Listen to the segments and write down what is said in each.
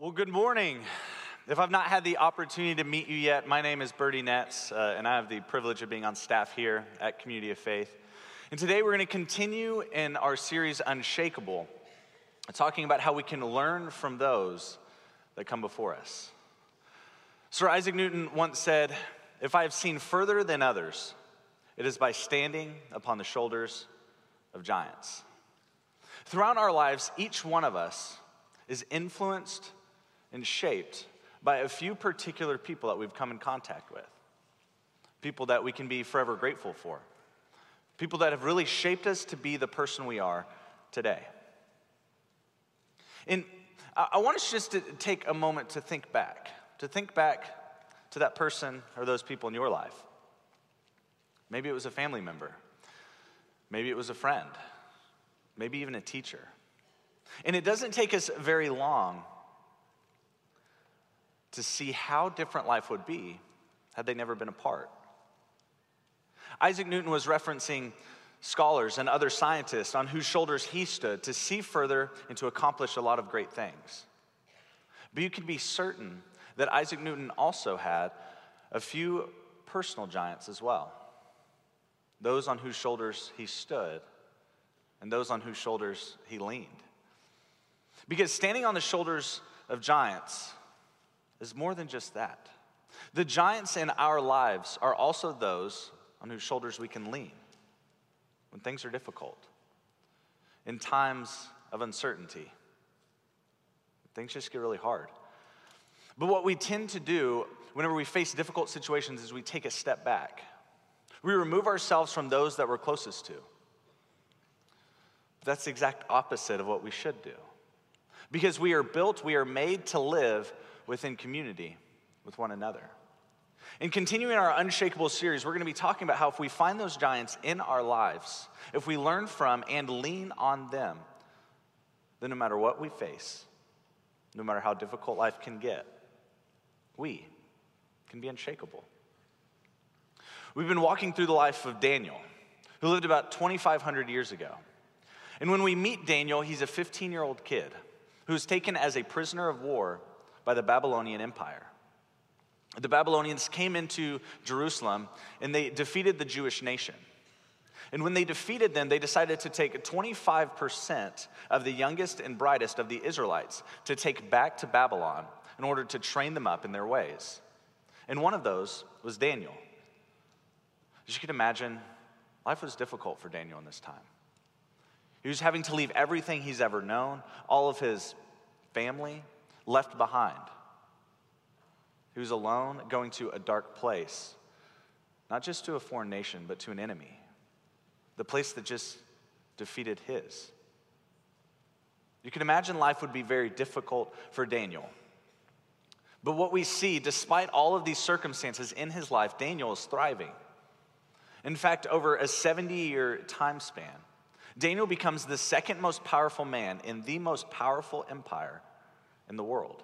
Well, good morning. If I've not had the opportunity to meet you yet, my name is Bertie Netz, uh, and I have the privilege of being on staff here at Community of Faith. And today we're going to continue in our series Unshakable, talking about how we can learn from those that come before us. Sir Isaac Newton once said, If I have seen further than others, it is by standing upon the shoulders of giants. Throughout our lives, each one of us is influenced and shaped by a few particular people that we've come in contact with. People that we can be forever grateful for. People that have really shaped us to be the person we are today. And I want us just to take a moment to think back, to think back to that person or those people in your life. Maybe it was a family member. Maybe it was a friend. Maybe even a teacher. And it doesn't take us very long to see how different life would be had they never been apart. Isaac Newton was referencing scholars and other scientists on whose shoulders he stood to see further and to accomplish a lot of great things. But you can be certain that Isaac Newton also had a few personal giants as well. Those on whose shoulders he stood and those on whose shoulders he leaned. Because standing on the shoulders of giants is more than just that. The giants in our lives are also those on whose shoulders we can lean when things are difficult, in times of uncertainty. Things just get really hard. But what we tend to do whenever we face difficult situations is we take a step back. We remove ourselves from those that we're closest to. That's the exact opposite of what we should do. Because we are built, we are made to live within community with one another. In continuing our Unshakable series, we're going to be talking about how if we find those giants in our lives, if we learn from and lean on them, then no matter what we face, no matter how difficult life can get, we can be unshakable. We've been walking through the life of Daniel, who lived about 2,500 years ago. And when we meet Daniel, he's a 15 year old kid who's taken as a prisoner of war by the Babylonian Empire. The Babylonians came into Jerusalem and they defeated the Jewish nation. And when they defeated them, they decided to take 25% of the youngest and brightest of the Israelites to take back to Babylon in order to train them up in their ways. And one of those was Daniel. As you can imagine, life was difficult for Daniel in this time. He was having to leave everything he's ever known, all of his family left behind. He was alone, going to a dark place, not just to a foreign nation, but to an enemy, the place that just defeated his. You can imagine life would be very difficult for Daniel. But what we see, despite all of these circumstances in his life, Daniel is thriving. In fact, over a 70 year time span, Daniel becomes the second most powerful man in the most powerful empire in the world.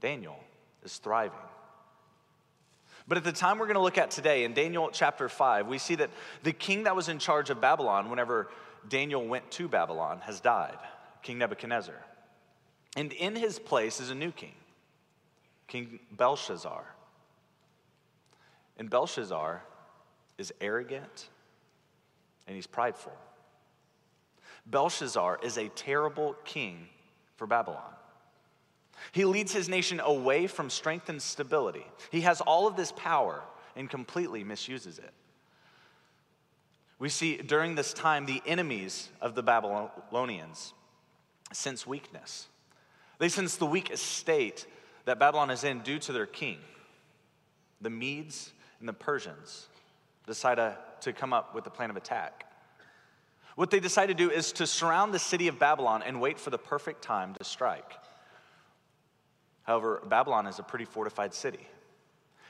Daniel is thriving. But at the time we're going to look at today, in Daniel chapter 5, we see that the king that was in charge of Babylon, whenever Daniel went to Babylon, has died King Nebuchadnezzar. And in his place is a new king, King Belshazzar. And Belshazzar is arrogant and he's prideful. Belshazzar is a terrible king for Babylon. He leads his nation away from strength and stability. He has all of this power and completely misuses it. We see during this time the enemies of the Babylonians sense weakness. They sense the weak state that Babylon is in due to their king. The Medes and the Persians decide to, to come up with a plan of attack. What they decide to do is to surround the city of Babylon and wait for the perfect time to strike. However, Babylon is a pretty fortified city.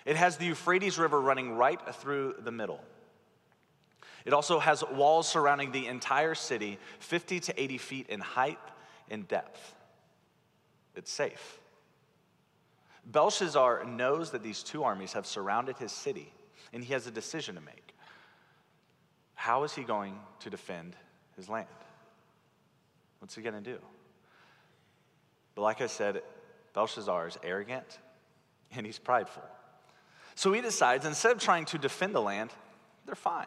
It has the Euphrates River running right through the middle. It also has walls surrounding the entire city, 50 to 80 feet in height and depth. It's safe. Belshazzar knows that these two armies have surrounded his city, and he has a decision to make. How is he going to defend his land? What's he going to do? But like I said, Belshazzar is arrogant and he's prideful. So he decides, instead of trying to defend the land, they're fine.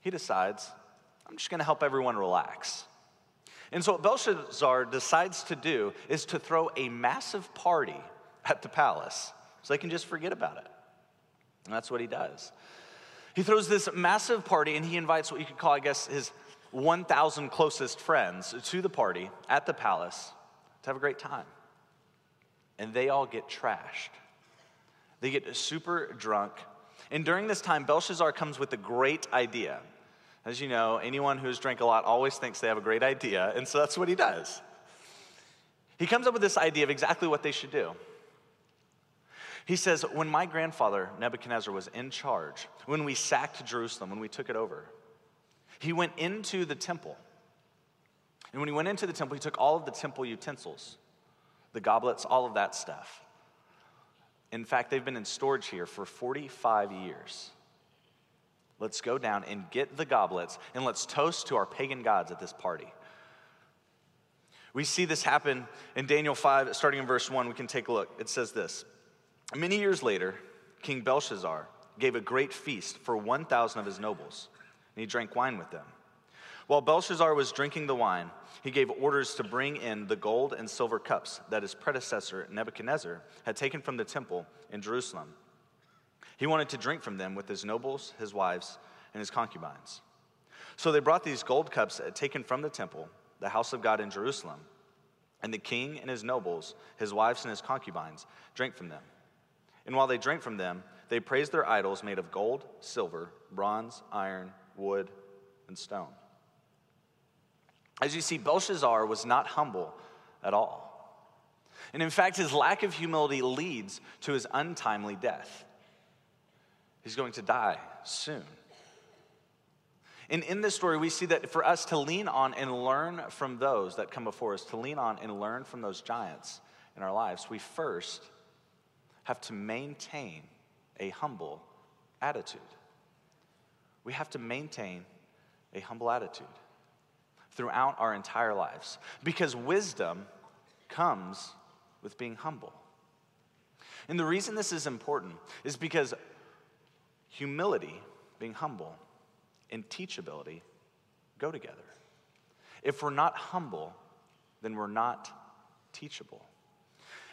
He decides, I'm just going to help everyone relax. And so, what Belshazzar decides to do is to throw a massive party at the palace so they can just forget about it. And that's what he does. He throws this massive party and he invites what you could call, I guess, his 1,000 closest friends to the party at the palace to have a great time. And they all get trashed. They get super drunk. And during this time, Belshazzar comes with a great idea. As you know, anyone who's drank a lot always thinks they have a great idea, and so that's what he does. He comes up with this idea of exactly what they should do. He says, When my grandfather Nebuchadnezzar was in charge, when we sacked Jerusalem, when we took it over, he went into the temple. And when he went into the temple, he took all of the temple utensils, the goblets, all of that stuff. In fact, they've been in storage here for 45 years. Let's go down and get the goblets and let's toast to our pagan gods at this party. We see this happen in Daniel 5, starting in verse 1. We can take a look. It says this Many years later, King Belshazzar gave a great feast for 1,000 of his nobles, and he drank wine with them. While Belshazzar was drinking the wine, he gave orders to bring in the gold and silver cups that his predecessor Nebuchadnezzar had taken from the temple in Jerusalem he wanted to drink from them with his nobles, his wives, and his concubines. So they brought these gold cups taken from the temple, the house of God in Jerusalem, and the king and his nobles, his wives and his concubines, drank from them. And while they drank from them, they praised their idols made of gold, silver, bronze, iron, wood, and stone. As you see, Belshazzar was not humble at all. And in fact, his lack of humility leads to his untimely death. He's going to die soon. And in this story, we see that for us to lean on and learn from those that come before us, to lean on and learn from those giants in our lives, we first have to maintain a humble attitude. We have to maintain a humble attitude throughout our entire lives because wisdom comes with being humble. And the reason this is important is because humility, being humble, and teachability go together. If we're not humble, then we're not teachable.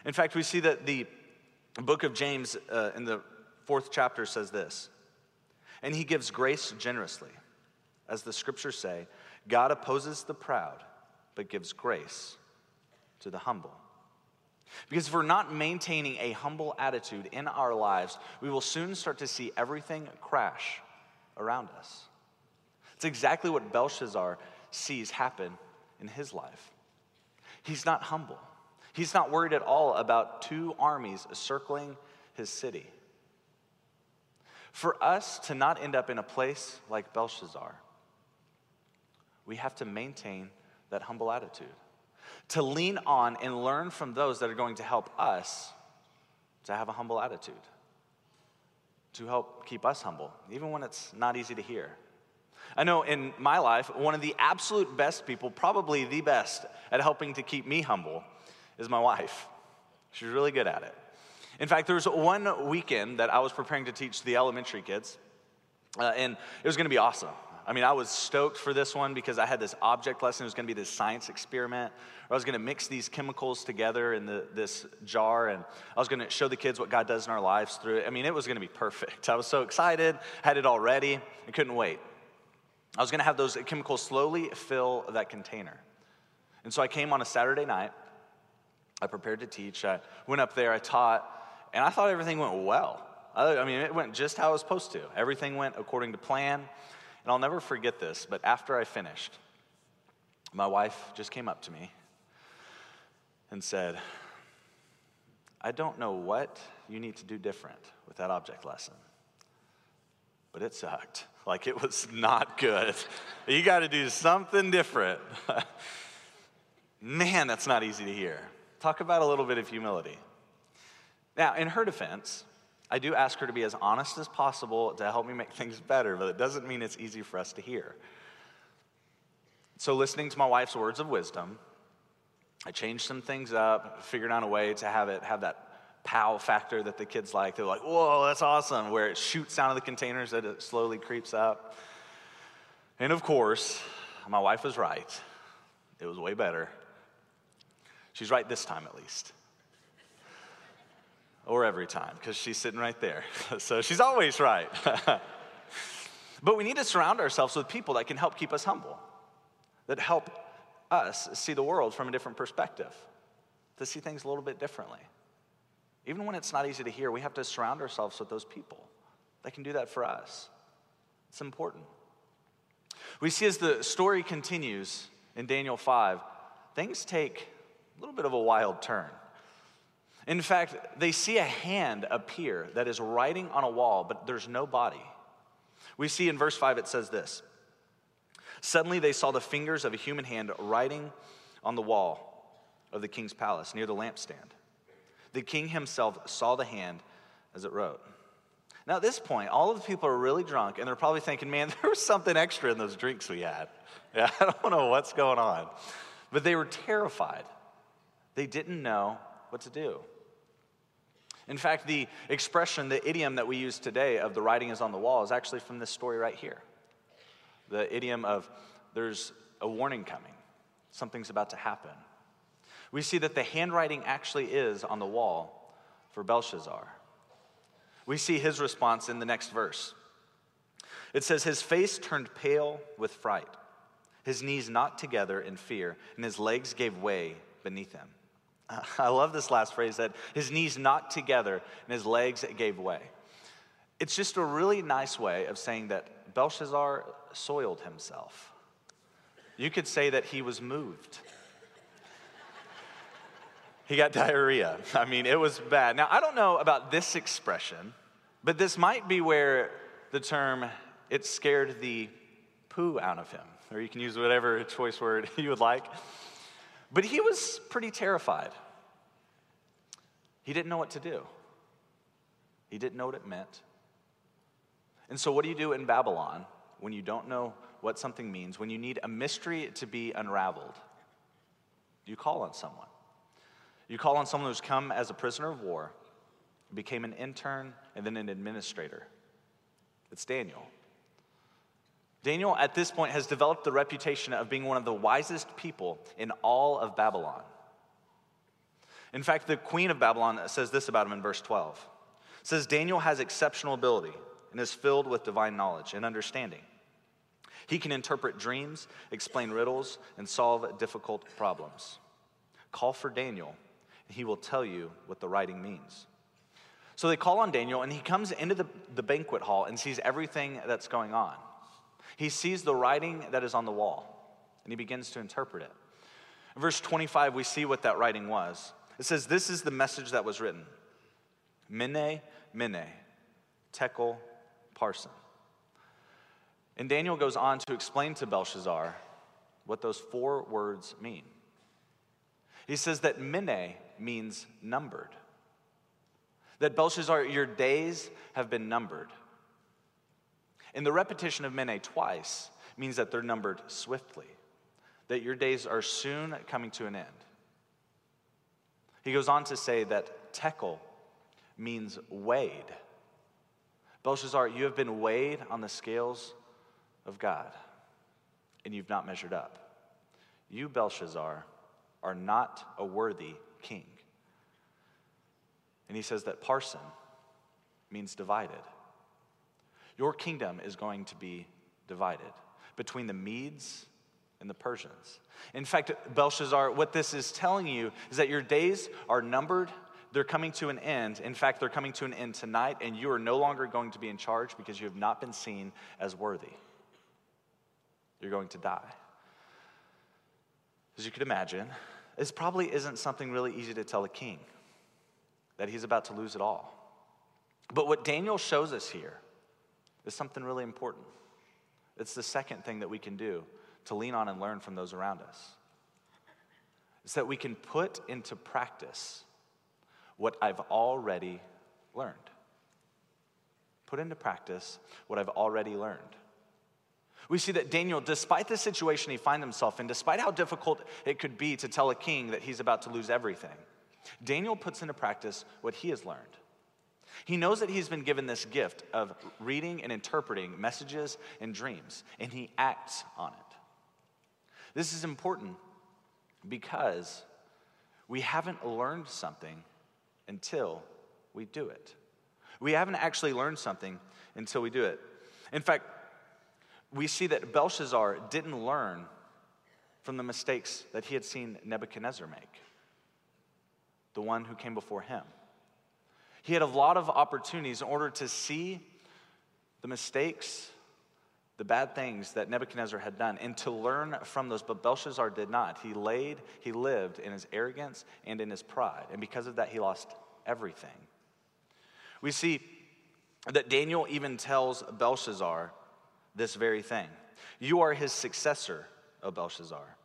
In fact, we see that the book of James uh, in the fourth chapter says this And he gives grace generously. As the scriptures say, God opposes the proud, but gives grace to the humble. Because if we're not maintaining a humble attitude in our lives, we will soon start to see everything crash around us. It's exactly what Belshazzar sees happen in his life. He's not humble, he's not worried at all about two armies circling his city. For us to not end up in a place like Belshazzar, we have to maintain that humble attitude to lean on and learn from those that are going to help us to have a humble attitude, to help keep us humble, even when it's not easy to hear. I know in my life, one of the absolute best people, probably the best at helping to keep me humble, is my wife. She's really good at it. In fact, there was one weekend that I was preparing to teach the elementary kids, uh, and it was going to be awesome. I mean, I was stoked for this one because I had this object lesson. It was going to be this science experiment. I was going to mix these chemicals together in the, this jar, and I was going to show the kids what God does in our lives through it. I mean, it was going to be perfect. I was so excited, had it all ready, and couldn't wait. I was going to have those chemicals slowly fill that container. And so I came on a Saturday night. I prepared to teach. I went up there, I taught, and I thought everything went well. I mean, it went just how it was supposed to. Everything went according to plan. And I'll never forget this, but after I finished, my wife just came up to me and said, I don't know what you need to do different with that object lesson, but it sucked. Like it was not good. you got to do something different. Man, that's not easy to hear. Talk about a little bit of humility. Now, in her defense, I do ask her to be as honest as possible to help me make things better, but it doesn't mean it's easy for us to hear. So, listening to my wife's words of wisdom, I changed some things up, figured out a way to have it have that pow factor that the kids like. They're like, whoa, that's awesome, where it shoots out of the containers that it slowly creeps up. And of course, my wife was right. It was way better. She's right this time, at least. Or every time, because she's sitting right there. so she's always right. but we need to surround ourselves with people that can help keep us humble, that help us see the world from a different perspective, to see things a little bit differently. Even when it's not easy to hear, we have to surround ourselves with those people that can do that for us. It's important. We see as the story continues in Daniel 5, things take a little bit of a wild turn. In fact, they see a hand appear that is writing on a wall, but there's no body. We see in verse 5 it says this Suddenly they saw the fingers of a human hand writing on the wall of the king's palace near the lampstand. The king himself saw the hand as it wrote. Now, at this point, all of the people are really drunk, and they're probably thinking, man, there was something extra in those drinks we had. Yeah, I don't know what's going on. But they were terrified. They didn't know what to do. In fact, the expression, the idiom that we use today of the writing is on the wall is actually from this story right here. The idiom of there's a warning coming, something's about to happen. We see that the handwriting actually is on the wall for Belshazzar. We see his response in the next verse. It says, His face turned pale with fright, his knees knocked together in fear, and his legs gave way beneath him. I love this last phrase that his knees knocked together and his legs gave way. It's just a really nice way of saying that Belshazzar soiled himself. You could say that he was moved. He got diarrhea. I mean, it was bad. Now, I don't know about this expression, but this might be where the term it scared the poo out of him, or you can use whatever choice word you would like. But he was pretty terrified. He didn't know what to do, he didn't know what it meant. And so, what do you do in Babylon when you don't know what something means, when you need a mystery to be unraveled? You call on someone. You call on someone who's come as a prisoner of war, became an intern, and then an administrator. It's Daniel. Daniel, at this point, has developed the reputation of being one of the wisest people in all of Babylon. In fact, the queen of Babylon says this about him in verse 12. It says, Daniel has exceptional ability and is filled with divine knowledge and understanding. He can interpret dreams, explain riddles, and solve difficult problems. Call for Daniel and he will tell you what the writing means. So they call on Daniel, and he comes into the, the banquet hall and sees everything that's going on. He sees the writing that is on the wall, and he begins to interpret it. In verse 25, we see what that writing was. It says, This is the message that was written Mene, Mene, Tekel, Parsin. And Daniel goes on to explain to Belshazzar what those four words mean. He says that Mene means numbered. That Belshazzar, your days have been numbered. And the repetition of Mene twice means that they're numbered swiftly, that your days are soon coming to an end. He goes on to say that tekel means weighed. Belshazzar, you have been weighed on the scales of God, and you've not measured up. You, Belshazzar, are not a worthy king. And he says that parsin means divided. Your kingdom is going to be divided between the Medes and the Persians. In fact, Belshazzar, what this is telling you is that your days are numbered. They're coming to an end. In fact, they're coming to an end tonight, and you are no longer going to be in charge because you have not been seen as worthy. You're going to die. As you could imagine, this probably isn't something really easy to tell a king that he's about to lose it all. But what Daniel shows us here is something really important. It's the second thing that we can do to lean on and learn from those around us. It's that we can put into practice what I've already learned. Put into practice what I've already learned. We see that Daniel, despite the situation he finds himself in, despite how difficult it could be to tell a king that he's about to lose everything, Daniel puts into practice what he has learned. He knows that he's been given this gift of reading and interpreting messages and dreams, and he acts on it. This is important because we haven't learned something until we do it. We haven't actually learned something until we do it. In fact, we see that Belshazzar didn't learn from the mistakes that he had seen Nebuchadnezzar make, the one who came before him. He had a lot of opportunities in order to see the mistakes, the bad things that Nebuchadnezzar had done, and to learn from those. But Belshazzar did not. He laid, he lived in his arrogance and in his pride. And because of that, he lost everything. We see that Daniel even tells Belshazzar this very thing You are his successor, O Belshazzar.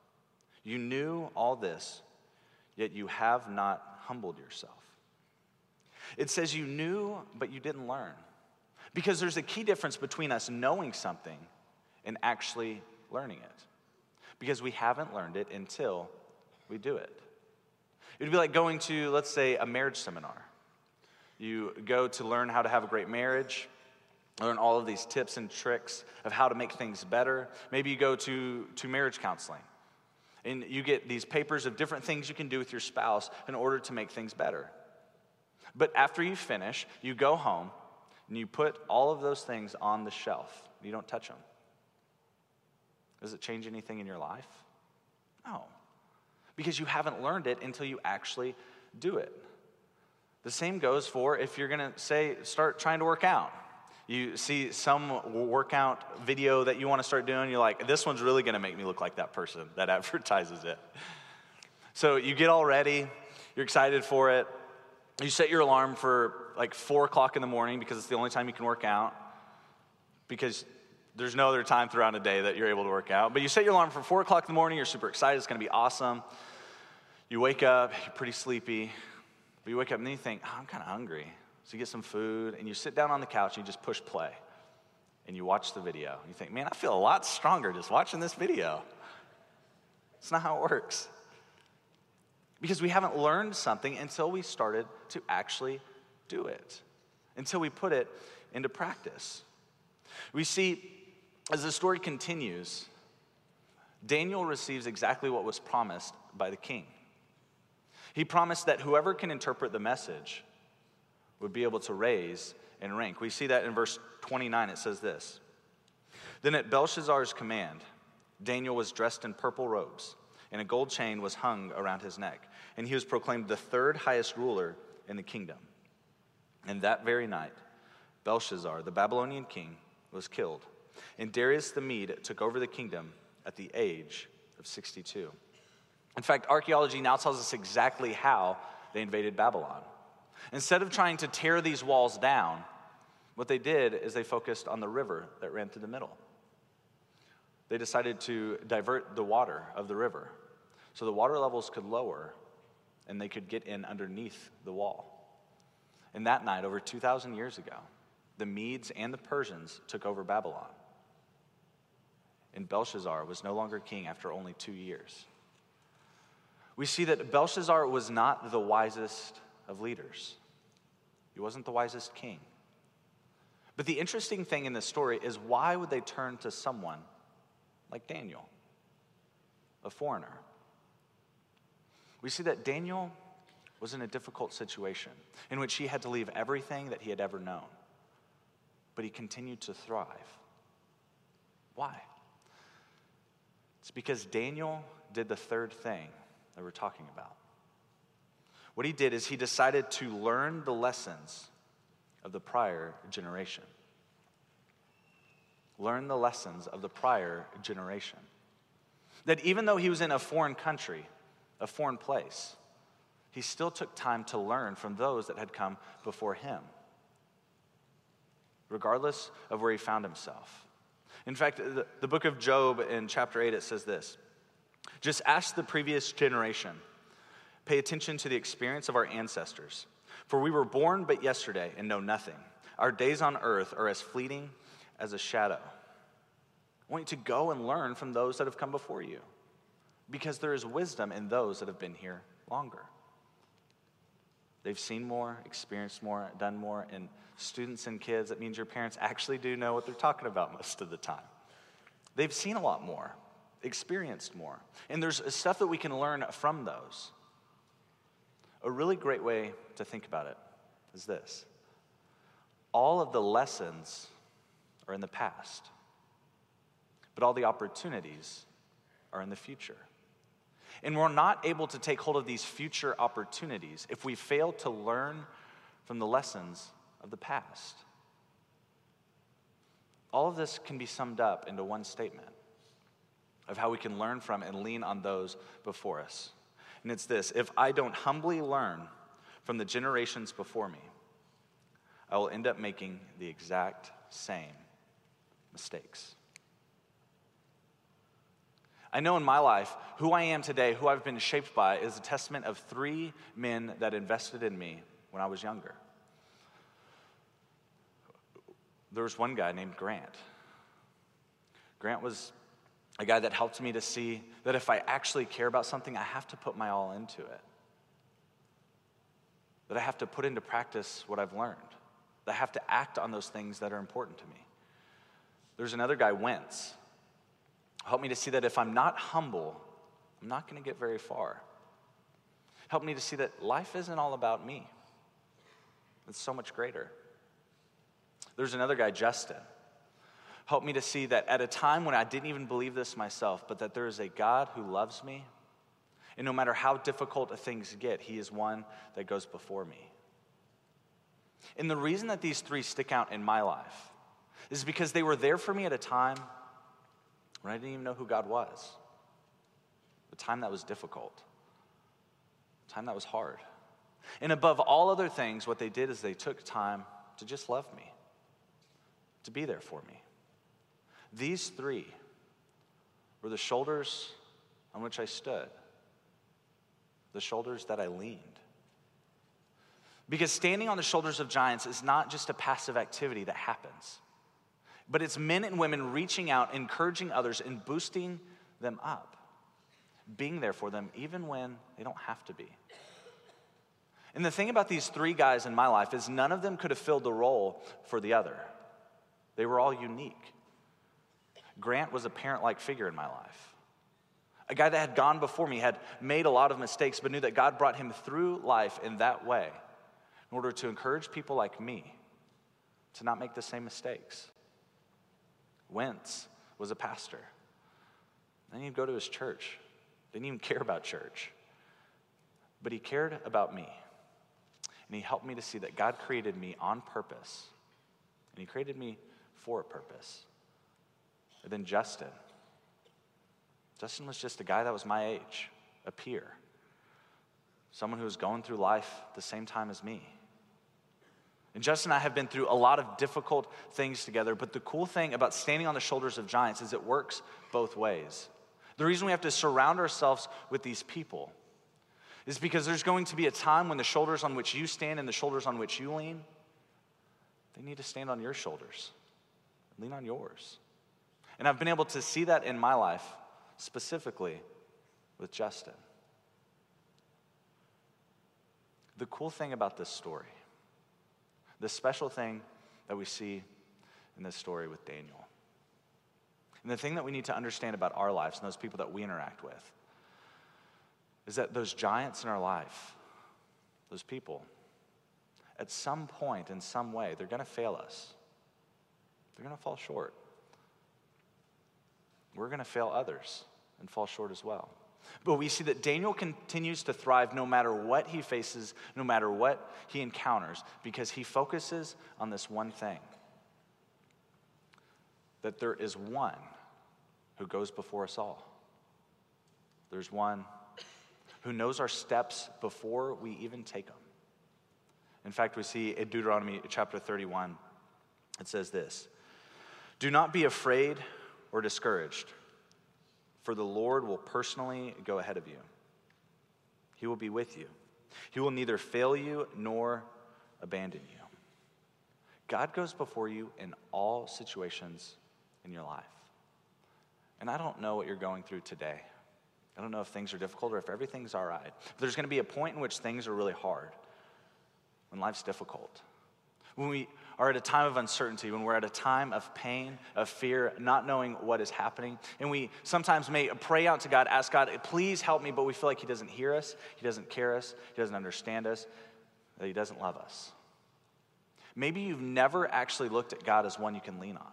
You knew all this, yet you have not humbled yourself. It says you knew, but you didn't learn. Because there's a key difference between us knowing something and actually learning it. Because we haven't learned it until we do it. It would be like going to, let's say, a marriage seminar. You go to learn how to have a great marriage, learn all of these tips and tricks of how to make things better. Maybe you go to, to marriage counseling and you get these papers of different things you can do with your spouse in order to make things better. But after you finish, you go home and you put all of those things on the shelf. You don't touch them. Does it change anything in your life? No. Because you haven't learned it until you actually do it. The same goes for if you're going to say, start trying to work out. You see some workout video that you want to start doing, you're like, this one's really going to make me look like that person that advertises it. So you get all ready, you're excited for it, you set your alarm for like four o'clock in the morning because it's the only time you can work out, because there's no other time throughout a day that you're able to work out. But you set your alarm for four o'clock in the morning, you're super excited, it's gonna be awesome. You wake up, you're pretty sleepy, but you wake up and then you think, oh, I'm kind of hungry. So you get some food and you sit down on the couch and you just push play and you watch the video. You think, man, I feel a lot stronger just watching this video. It's not how it works. Because we haven't learned something until we started to actually do it, until we put it into practice. We see, as the story continues, Daniel receives exactly what was promised by the king. He promised that whoever can interpret the message would be able to raise in rank. We see that in verse 29. It says this Then at Belshazzar's command, Daniel was dressed in purple robes and a gold chain was hung around his neck. And he was proclaimed the third highest ruler in the kingdom. And that very night, Belshazzar, the Babylonian king, was killed. And Darius the Mede took over the kingdom at the age of 62. In fact, archaeology now tells us exactly how they invaded Babylon. Instead of trying to tear these walls down, what they did is they focused on the river that ran through the middle they decided to divert the water of the river so the water levels could lower and they could get in underneath the wall. And that night, over 2,000 years ago, the Medes and the Persians took over Babylon. And Belshazzar was no longer king after only two years. We see that Belshazzar was not the wisest of leaders, he wasn't the wisest king. But the interesting thing in this story is why would they turn to someone like Daniel, a foreigner. We see that Daniel was in a difficult situation in which he had to leave everything that he had ever known, but he continued to thrive. Why? It's because Daniel did the third thing that we're talking about. What he did is he decided to learn the lessons of the prior generation learn the lessons of the prior generation. That even though he was in a foreign country, a foreign place, he still took time to learn from those that had come before him, regardless of where he found himself. In fact, the, the book of Job in chapter 8, it says this Just ask the previous generation, pay attention to the experience of our ancestors. For we were born but yesterday and know nothing. Our days on earth are as fleeting as a shadow. I want you to go and learn from those that have come before you because there is wisdom in those that have been here longer. They've seen more, experienced more, done more. And students and kids, that means your parents actually do know what they're talking about most of the time. They've seen a lot more, experienced more. And there's stuff that we can learn from those. A really great way to think about it is this all of the lessons are in the past, but all the opportunities are in the future. And we're not able to take hold of these future opportunities if we fail to learn from the lessons of the past. All of this can be summed up into one statement of how we can learn from and lean on those before us. And it's this if I don't humbly learn from the generations before me, I will end up making the exact same mistakes. I know in my life, who I am today, who I've been shaped by, is a testament of three men that invested in me when I was younger. There was one guy named Grant. Grant was a guy that helped me to see that if I actually care about something, I have to put my all into it. That I have to put into practice what I've learned. That I have to act on those things that are important to me. There's another guy, Wentz. Help me to see that if I'm not humble, I'm not going to get very far. Help me to see that life isn't all about me, it's so much greater. There's another guy, Justin. Help me to see that at a time when I didn't even believe this myself, but that there is a God who loves me. And no matter how difficult things get, He is one that goes before me. And the reason that these three stick out in my life is because they were there for me at a time when I didn't even know who God was. The time that was difficult, the time that was hard. And above all other things, what they did is they took time to just love me, to be there for me. These three were the shoulders on which I stood, the shoulders that I leaned. Because standing on the shoulders of giants is not just a passive activity that happens but it's men and women reaching out, encouraging others, and boosting them up, being there for them even when they don't have to be. And the thing about these three guys in my life is none of them could have filled the role for the other. They were all unique. Grant was a parent like figure in my life. A guy that had gone before me, had made a lot of mistakes, but knew that God brought him through life in that way in order to encourage people like me to not make the same mistakes. Wentz was a pastor. Then he'd go to his church. Didn't even care about church. But he cared about me. And he helped me to see that God created me on purpose. And he created me for a purpose. And then Justin. Justin was just a guy that was my age, a peer, someone who was going through life the same time as me. And Justin and I have been through a lot of difficult things together, but the cool thing about standing on the shoulders of giants is it works both ways. The reason we have to surround ourselves with these people is because there's going to be a time when the shoulders on which you stand and the shoulders on which you lean, they need to stand on your shoulders, lean on yours. And I've been able to see that in my life, specifically with Justin. The cool thing about this story the special thing that we see in this story with Daniel. And the thing that we need to understand about our lives and those people that we interact with is that those giants in our life, those people, at some point, in some way, they're going to fail us. They're going to fall short. We're going to fail others and fall short as well. But we see that Daniel continues to thrive no matter what he faces, no matter what he encounters, because he focuses on this one thing that there is one who goes before us all. There's one who knows our steps before we even take them. In fact, we see in Deuteronomy chapter 31, it says this Do not be afraid or discouraged for the Lord will personally go ahead of you. He will be with you. He will neither fail you nor abandon you. God goes before you in all situations in your life. And I don't know what you're going through today. I don't know if things are difficult or if everything's all right. But there's going to be a point in which things are really hard, when life's difficult. When we are at a time of uncertainty, when we're at a time of pain, of fear, not knowing what is happening. And we sometimes may pray out to God, ask God, please help me, but we feel like He doesn't hear us, He doesn't care us, He doesn't understand us, that He doesn't love us. Maybe you've never actually looked at God as one you can lean on.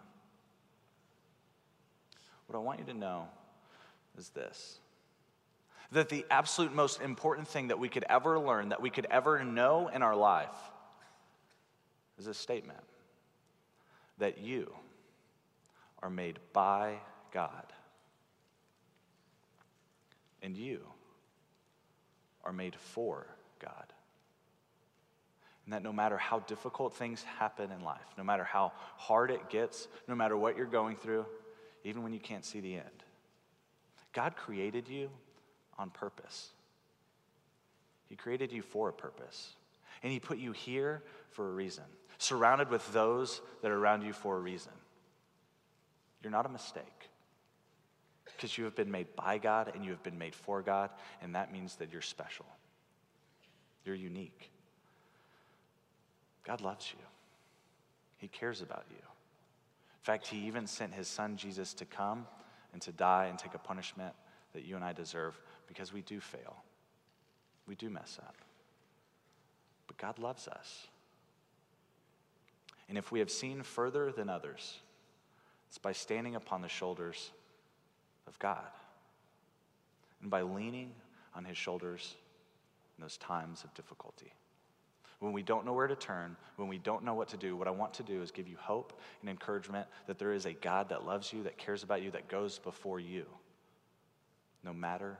What I want you to know is this that the absolute most important thing that we could ever learn, that we could ever know in our life, is a statement that you are made by God. And you are made for God. And that no matter how difficult things happen in life, no matter how hard it gets, no matter what you're going through, even when you can't see the end, God created you on purpose. He created you for a purpose. And He put you here for a reason, surrounded with those that are around you for a reason. You're not a mistake because you have been made by God and you have been made for God, and that means that you're special. You're unique. God loves you, He cares about you. In fact, He even sent His Son Jesus to come and to die and take a punishment that you and I deserve because we do fail. We do mess up. But God loves us. And if we have seen further than others, it's by standing upon the shoulders of God and by leaning on his shoulders in those times of difficulty. When we don't know where to turn, when we don't know what to do, what I want to do is give you hope and encouragement that there is a God that loves you, that cares about you, that goes before you, no matter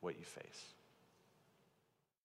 what you face.